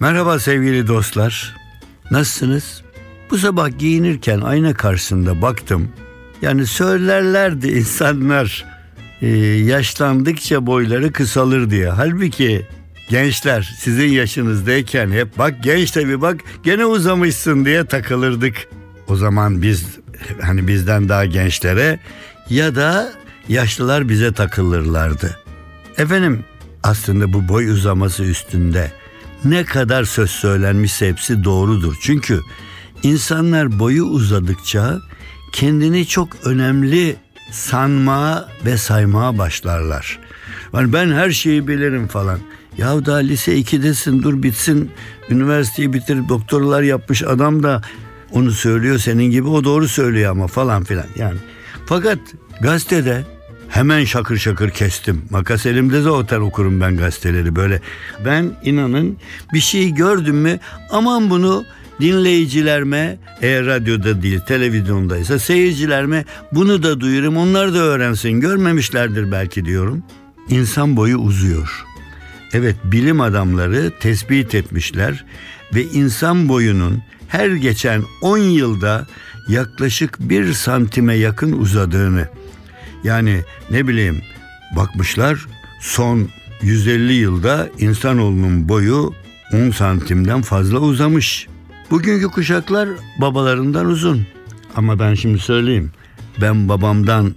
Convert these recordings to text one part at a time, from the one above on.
Merhaba sevgili dostlar. Nasılsınız? Bu sabah giyinirken ayna karşısında baktım. Yani söylerlerdi insanlar e, yaşlandıkça boyları kısalır diye. Halbuki gençler sizin yaşınızdayken hep bak genç tabi bak gene uzamışsın diye takılırdık. O zaman biz hani bizden daha gençlere ya da yaşlılar bize takılırlardı. Efendim aslında bu boy uzaması üstünde ne kadar söz söylenmişse hepsi doğrudur. Çünkü insanlar boyu uzadıkça kendini çok önemli sanmaya ve saymaya başlarlar. Yani ben her şeyi bilirim falan. Ya daha lise 2'desin dur bitsin üniversiteyi bitir doktorlar yapmış adam da onu söylüyor senin gibi o doğru söylüyor ama falan filan yani. Fakat gazetede hemen şakır şakır kestim. Makas elimde zaten okurum ben gazeteleri böyle. Ben inanın bir şey gördüm mü aman bunu dinleyicilerime eğer radyoda değil televizyondaysa seyircilerime bunu da duyurum onlar da öğrensin görmemişlerdir belki diyorum. İnsan boyu uzuyor. Evet bilim adamları tespit etmişler ve insan boyunun her geçen 10 yılda yaklaşık 1 santime yakın uzadığını yani ne bileyim bakmışlar son 150 yılda insanoğlunun boyu 10 santimden fazla uzamış. Bugünkü kuşaklar babalarından uzun. Ama ben şimdi söyleyeyim. Ben babamdan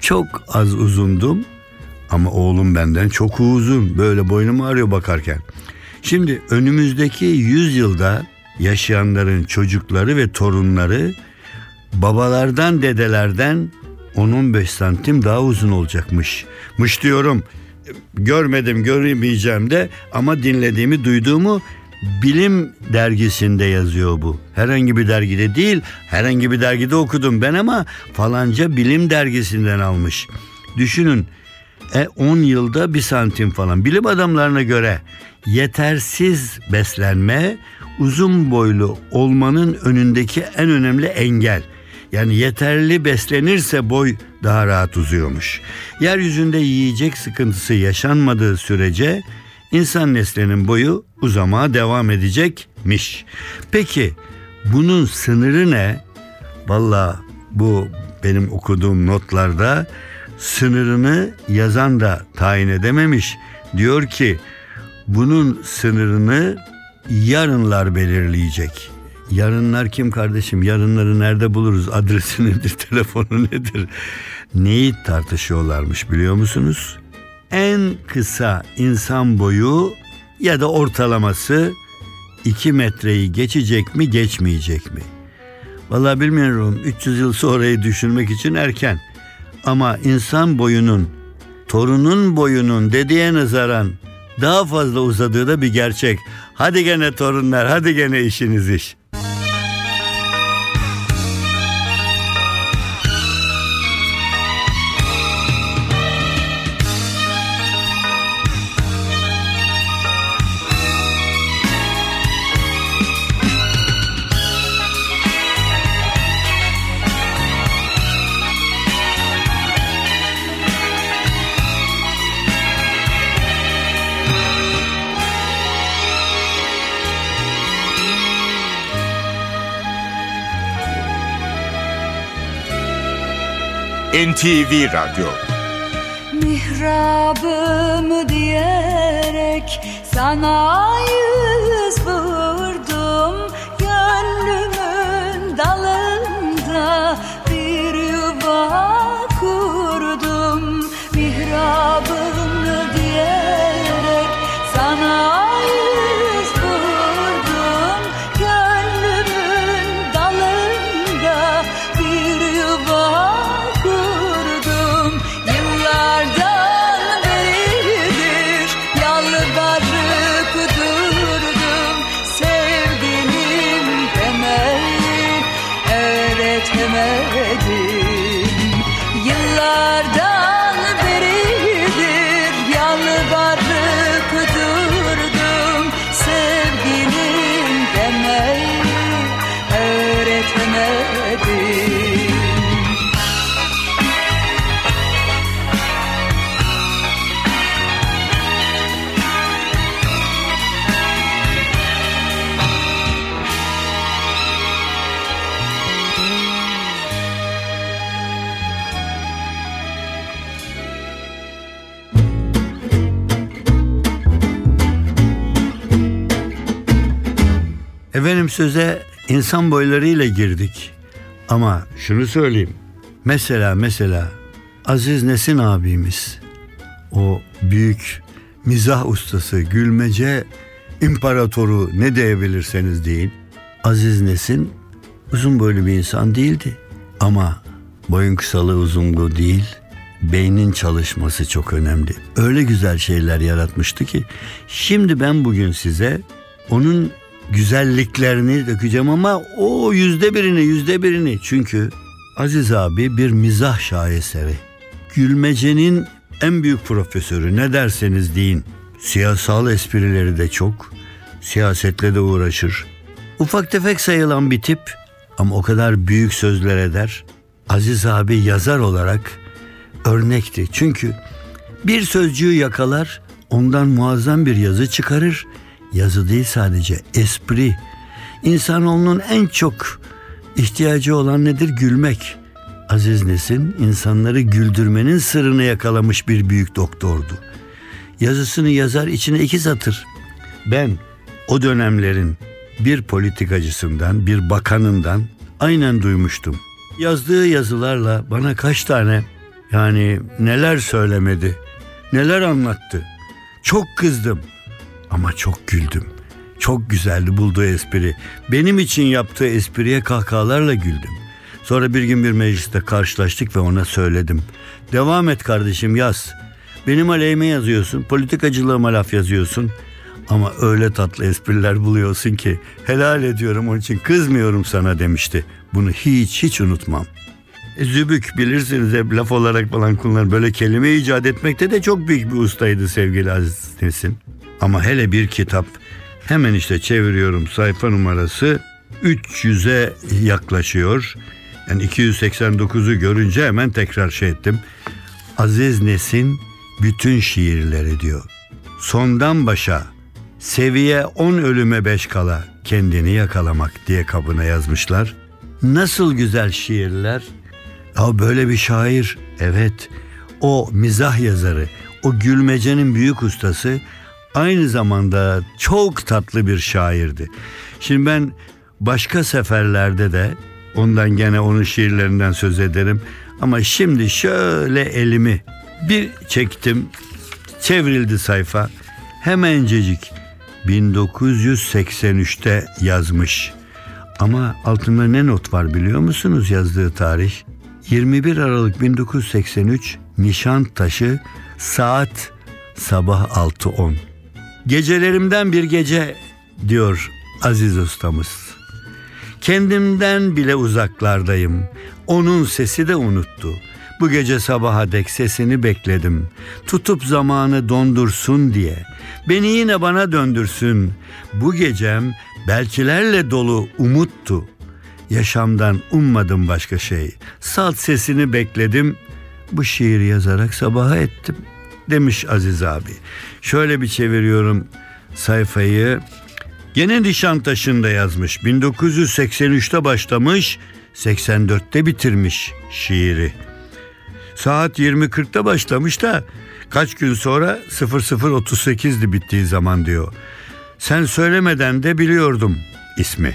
çok az uzundum ama oğlum benden çok uzun. Böyle boynum ağrıyor bakarken. Şimdi önümüzdeki 100 yılda yaşayanların çocukları ve torunları babalardan dedelerden 10-15 santim daha uzun olacakmış. Mış diyorum görmedim göremeyeceğim de ama dinlediğimi duyduğumu bilim dergisinde yazıyor bu. Herhangi bir dergide değil herhangi bir dergide okudum ben ama falanca bilim dergisinden almış. Düşünün e 10 yılda bir santim falan. Bilim adamlarına göre yetersiz beslenme uzun boylu olmanın önündeki en önemli engel. Yani yeterli beslenirse boy daha rahat uzuyormuş. Yeryüzünde yiyecek sıkıntısı yaşanmadığı sürece insan neslinin boyu uzamaya devam edecekmiş. Peki bunun sınırı ne? Valla bu benim okuduğum notlarda sınırını yazan da tayin edememiş. Diyor ki bunun sınırını yarınlar belirleyecek. Yarınlar kim kardeşim? Yarınları nerede buluruz? Adresi nedir? Telefonu nedir? Neyi tartışıyorlarmış biliyor musunuz? En kısa insan boyu ya da ortalaması 2 metreyi geçecek mi geçmeyecek mi? Vallahi bilmiyorum 300 yıl sonrayı düşünmek için erken. Ama insan boyunun torunun boyunun dediğe nazaran daha fazla uzadığı da bir gerçek. Hadi gene torunlar hadi gene işiniz iş. NTV Radyo. Mihrabımı diyerek sana yüz vurdum Efendim söze insan boylarıyla girdik. Ama şunu söyleyeyim. Mesela mesela Aziz Nesin abimiz o büyük mizah ustası, gülmece imparatoru ne diyebilirseniz deyin. Aziz Nesin uzun boylu bir insan değildi. Ama boyun kısalığı uzunluğu değil, beynin çalışması çok önemli. Öyle güzel şeyler yaratmıştı ki şimdi ben bugün size onun güzelliklerini dökeceğim ama o yüzde birini yüzde birini çünkü Aziz abi bir mizah şaheseri. Gülmecenin en büyük profesörü ne derseniz deyin. Siyasal esprileri de çok. Siyasetle de uğraşır. Ufak tefek sayılan bir tip ama o kadar büyük sözler eder. Aziz abi yazar olarak örnekti. Çünkü bir sözcüğü yakalar, ondan muazzam bir yazı çıkarır. Yazı değil sadece espri. İnsanoğlunun en çok ihtiyacı olan nedir? Gülmek. Aziz Nesin insanları güldürmenin sırrını yakalamış bir büyük doktordu. Yazısını yazar içine iki satır. Ben o dönemlerin bir politikacısından, bir bakanından aynen duymuştum. Yazdığı yazılarla bana kaç tane yani neler söylemedi, neler anlattı. Çok kızdım ama çok güldüm. Çok güzeldi bulduğu espri. Benim için yaptığı espriye kahkahalarla güldüm. Sonra bir gün bir mecliste karşılaştık ve ona söyledim. Devam et kardeşim yaz. Benim aleyhime yazıyorsun, politikacılığıma laf yazıyorsun. Ama öyle tatlı espriler buluyorsun ki helal ediyorum onun için kızmıyorum sana demişti. Bunu hiç hiç unutmam. E, Zübük bilirsiniz hep laf olarak falan kullanır. Böyle kelime icat etmekte de çok büyük bir ustaydı sevgili Aziz Nesin. Ama hele bir kitap hemen işte çeviriyorum sayfa numarası 300'e yaklaşıyor. Yani 289'u görünce hemen tekrar şey ettim. Aziz Nesin bütün şiirleri diyor. Sondan başa seviye 10 ölüme 5 kala kendini yakalamak diye kabına yazmışlar. Nasıl güzel şiirler. Ya böyle bir şair evet o mizah yazarı o gülmecenin büyük ustası aynı zamanda çok tatlı bir şairdi. Şimdi ben başka seferlerde de ondan gene onun şiirlerinden söz ederim. Ama şimdi şöyle elimi bir çektim çevrildi sayfa hemencecik 1983'te yazmış. Ama altında ne not var biliyor musunuz yazdığı tarih? 21 Aralık 1983 Nişantaşı saat sabah 6.10. Gecelerimden bir gece diyor Aziz ustamız. Kendimden bile uzaklardayım. Onun sesi de unuttu. Bu gece sabaha dek sesini bekledim. Tutup zamanı dondursun diye. Beni yine bana döndürsün. Bu gecem belkilerle dolu umuttu. Yaşamdan ummadım başka şey. Salt sesini bekledim. Bu şiir yazarak sabaha ettim demiş Aziz abi. Şöyle bir çeviriyorum sayfayı. Gene Nişantaşı'nda yazmış. 1983'te başlamış, 84'te bitirmiş şiiri. Saat 20.40'da başlamış da kaç gün sonra 00.38'di bittiği zaman diyor. Sen söylemeden de biliyordum ismi.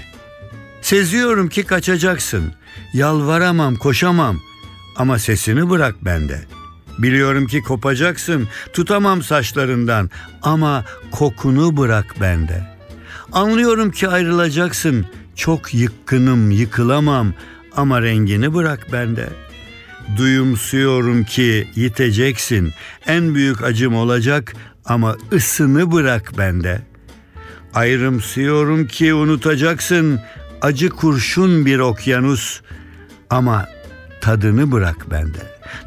Seziyorum ki kaçacaksın. Yalvaramam, koşamam ama sesini bırak bende. Biliyorum ki kopacaksın, tutamam saçlarından ama kokunu bırak bende. Anlıyorum ki ayrılacaksın, çok yıkkınım, yıkılamam ama rengini bırak bende. Duyumsuyorum ki yiteceksin, en büyük acım olacak ama ısını bırak bende. Ayrımsıyorum ki unutacaksın, acı kurşun bir okyanus ama tadını bırak bende.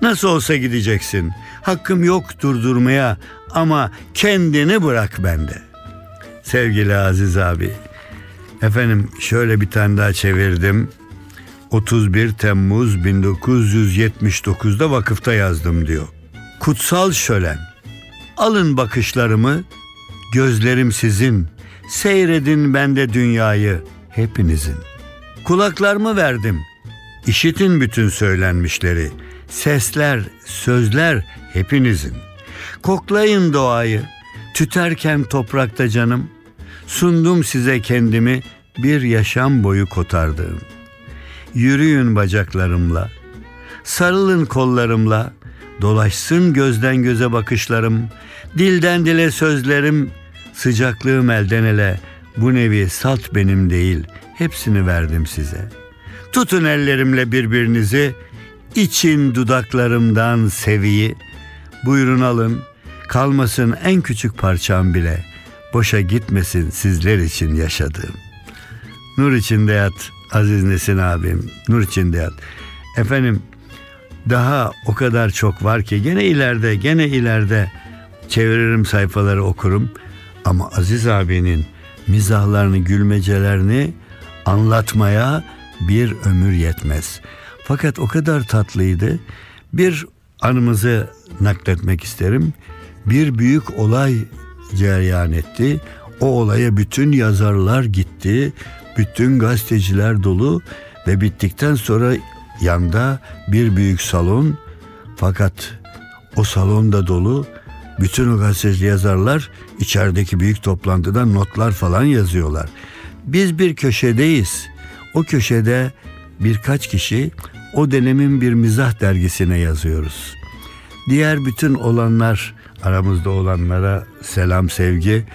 Nasıl olsa gideceksin. Hakkım yok durdurmaya ama kendini bırak bende. Sevgili Aziz abi. Efendim şöyle bir tane daha çevirdim. 31 Temmuz 1979'da vakıfta yazdım diyor. Kutsal şölen. Alın bakışlarımı, gözlerim sizin. Seyredin bende dünyayı, hepinizin. Kulaklarımı verdim. İşitin bütün söylenmişleri. Sesler, sözler hepinizin. Koklayın doğayı. Tüterken toprakta canım. Sundum size kendimi. bir yaşam boyu kotardığım. Yürüyün bacaklarımla, sarılın kollarımla, dolaşsın gözden göze bakışlarım, dilden dile sözlerim, sıcaklığım elden ele, bu nevi salt benim değil, hepsini verdim size. Tutun ellerimle birbirinizi, için dudaklarımdan seviyi, buyurun alın, kalmasın en küçük parçam bile, boşa gitmesin sizler için yaşadığım. Nur içinde yat Aziz Nesin abim. Nur içinde yat. Efendim daha o kadar çok var ki gene ileride gene ileride çeviririm sayfaları okurum. Ama Aziz abinin mizahlarını gülmecelerini anlatmaya bir ömür yetmez. Fakat o kadar tatlıydı. Bir anımızı nakletmek isterim. Bir büyük olay cereyan etti. O olaya bütün yazarlar gitti. Bütün gazeteciler dolu ve bittikten sonra yanda bir büyük salon. Fakat o salon da dolu. Bütün o gazeteci yazarlar içerideki büyük toplantıda notlar falan yazıyorlar. Biz bir köşedeyiz. O köşede birkaç kişi o dönemin bir mizah dergisine yazıyoruz. Diğer bütün olanlar aramızda olanlara selam sevgi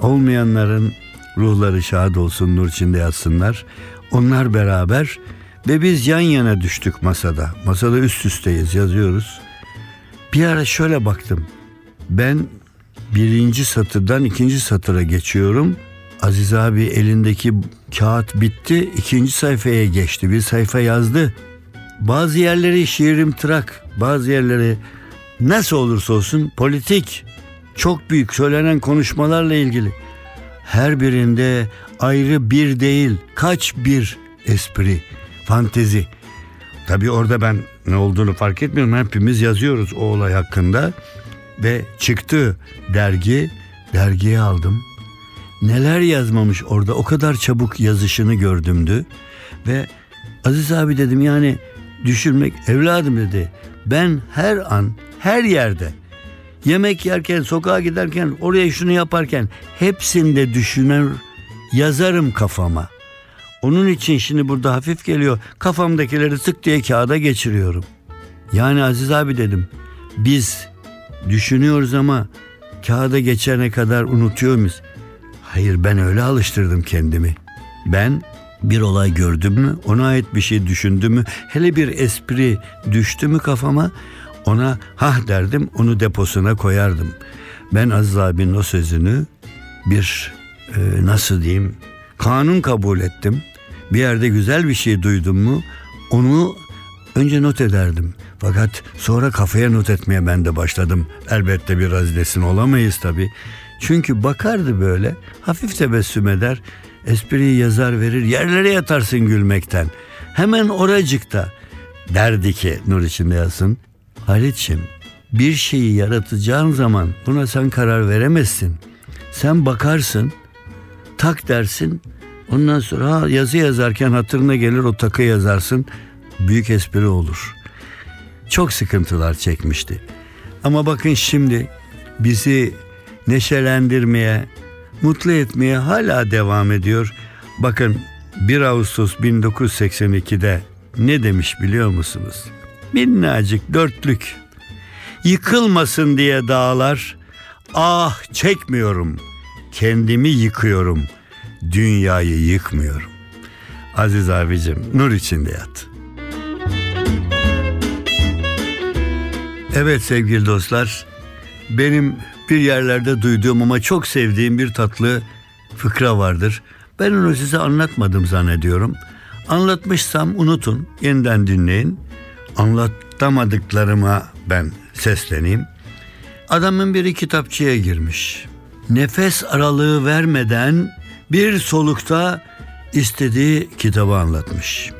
olmayanların ruhları şad olsun nur içinde yatsınlar. Onlar beraber ve biz yan yana düştük masada. Masada üst üsteyiz yazıyoruz. Bir ara şöyle baktım. Ben birinci satırdan ikinci satıra geçiyorum. Aziz abi elindeki kağıt bitti. ikinci sayfaya geçti. Bir sayfa yazdı. Bazı yerleri şiirim tırak. Bazı yerleri nasıl olursa olsun politik. Çok büyük söylenen konuşmalarla ilgili. Her birinde ayrı bir değil kaç bir espri, fantezi. Tabii orada ben ne olduğunu fark etmiyorum. Hepimiz yazıyoruz o olay hakkında. Ve çıktı dergi, dergiye aldım. Neler yazmamış orada o kadar çabuk yazışını gördümdü. Ve Aziz abi dedim yani düşünmek evladım dedi. Ben her an her yerde yemek yerken sokağa giderken oraya şunu yaparken hepsinde düşünür yazarım kafama. Onun için şimdi burada hafif geliyor kafamdakileri tık diye kağıda geçiriyorum. Yani Aziz abi dedim biz düşünüyoruz ama kağıda geçene kadar unutuyor muyuz? Hayır ben öyle alıştırdım kendimi. Ben bir olay gördüm mü, ona ait bir şey düşündüm mü, hele bir espri düştü mü kafama, ona hah derdim, onu deposuna koyardım. Ben Aziz abinin o sözünü bir e, nasıl diyeyim, kanun kabul ettim. Bir yerde güzel bir şey duydum mu, onu önce not ederdim. Fakat sonra kafaya not etmeye ben de başladım. Elbette bir hazinesin olamayız tabii. Çünkü bakardı böyle hafif tebessüm eder. Espriyi yazar verir yerlere yatarsın gülmekten. Hemen oracıkta derdi ki nur içinde yazsın. Halit'ciğim bir şeyi yaratacağın zaman buna sen karar veremezsin. Sen bakarsın tak dersin ondan sonra ha, yazı yazarken hatırına gelir o takı yazarsın büyük espri olur. Çok sıkıntılar çekmişti. Ama bakın şimdi bizi neşelendirmeye, mutlu etmeye hala devam ediyor. Bakın 1 Ağustos 1982'de ne demiş biliyor musunuz? Minnacık dörtlük. Yıkılmasın diye dağlar, ah çekmiyorum, kendimi yıkıyorum, dünyayı yıkmıyorum. Aziz abicim nur içinde yat. Evet sevgili dostlar, benim bir yerlerde duyduğum ama çok sevdiğim bir tatlı fıkra vardır. Ben onu size anlatmadım zannediyorum. Anlatmışsam unutun, yeniden dinleyin. Anlatamadıklarıma ben sesleneyim. Adamın biri kitapçıya girmiş. Nefes aralığı vermeden bir solukta istediği kitabı anlatmış.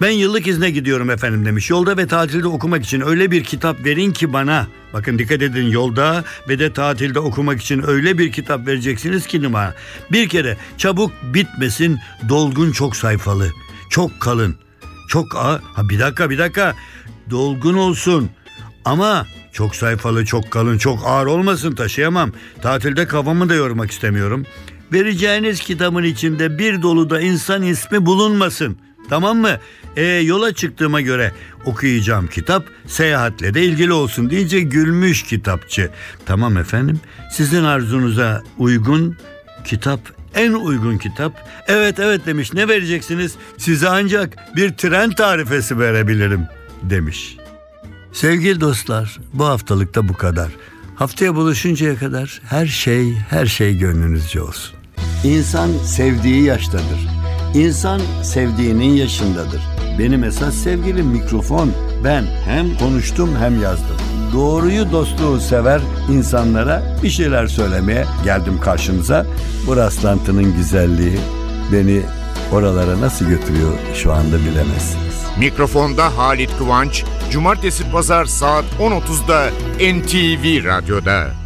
Ben yıllık izne gidiyorum efendim demiş. Yolda ve tatilde okumak için öyle bir kitap verin ki bana. Bakın dikkat edin yolda ve de tatilde okumak için öyle bir kitap vereceksiniz ki bana. Bir kere çabuk bitmesin dolgun çok sayfalı. Çok kalın. Çok ağır. Ha bir dakika bir dakika. Dolgun olsun. Ama çok sayfalı, çok kalın, çok ağır olmasın taşıyamam. Tatilde kafamı da yormak istemiyorum. Vereceğiniz kitabın içinde bir dolu da insan ismi bulunmasın. Tamam mı? E, yola çıktığıma göre okuyacağım kitap seyahatle de ilgili olsun deyince gülmüş kitapçı. Tamam efendim sizin arzunuza uygun kitap en uygun kitap. Evet evet demiş ne vereceksiniz? Size ancak bir tren tarifesi verebilirim demiş. Sevgili dostlar bu haftalıkta bu kadar. Haftaya buluşuncaya kadar her şey her şey gönlünüzce olsun. İnsan sevdiği yaştadır. İnsan sevdiğinin yaşındadır. Benim esas sevgilim mikrofon. Ben hem konuştum hem yazdım. Doğruyu dostluğu sever insanlara bir şeyler söylemeye geldim karşınıza. Bu rastlantının güzelliği beni oralara nasıl götürüyor şu anda bilemezsiniz. Mikrofonda Halit Kıvanç, Cumartesi Pazar saat 10.30'da NTV Radyo'da.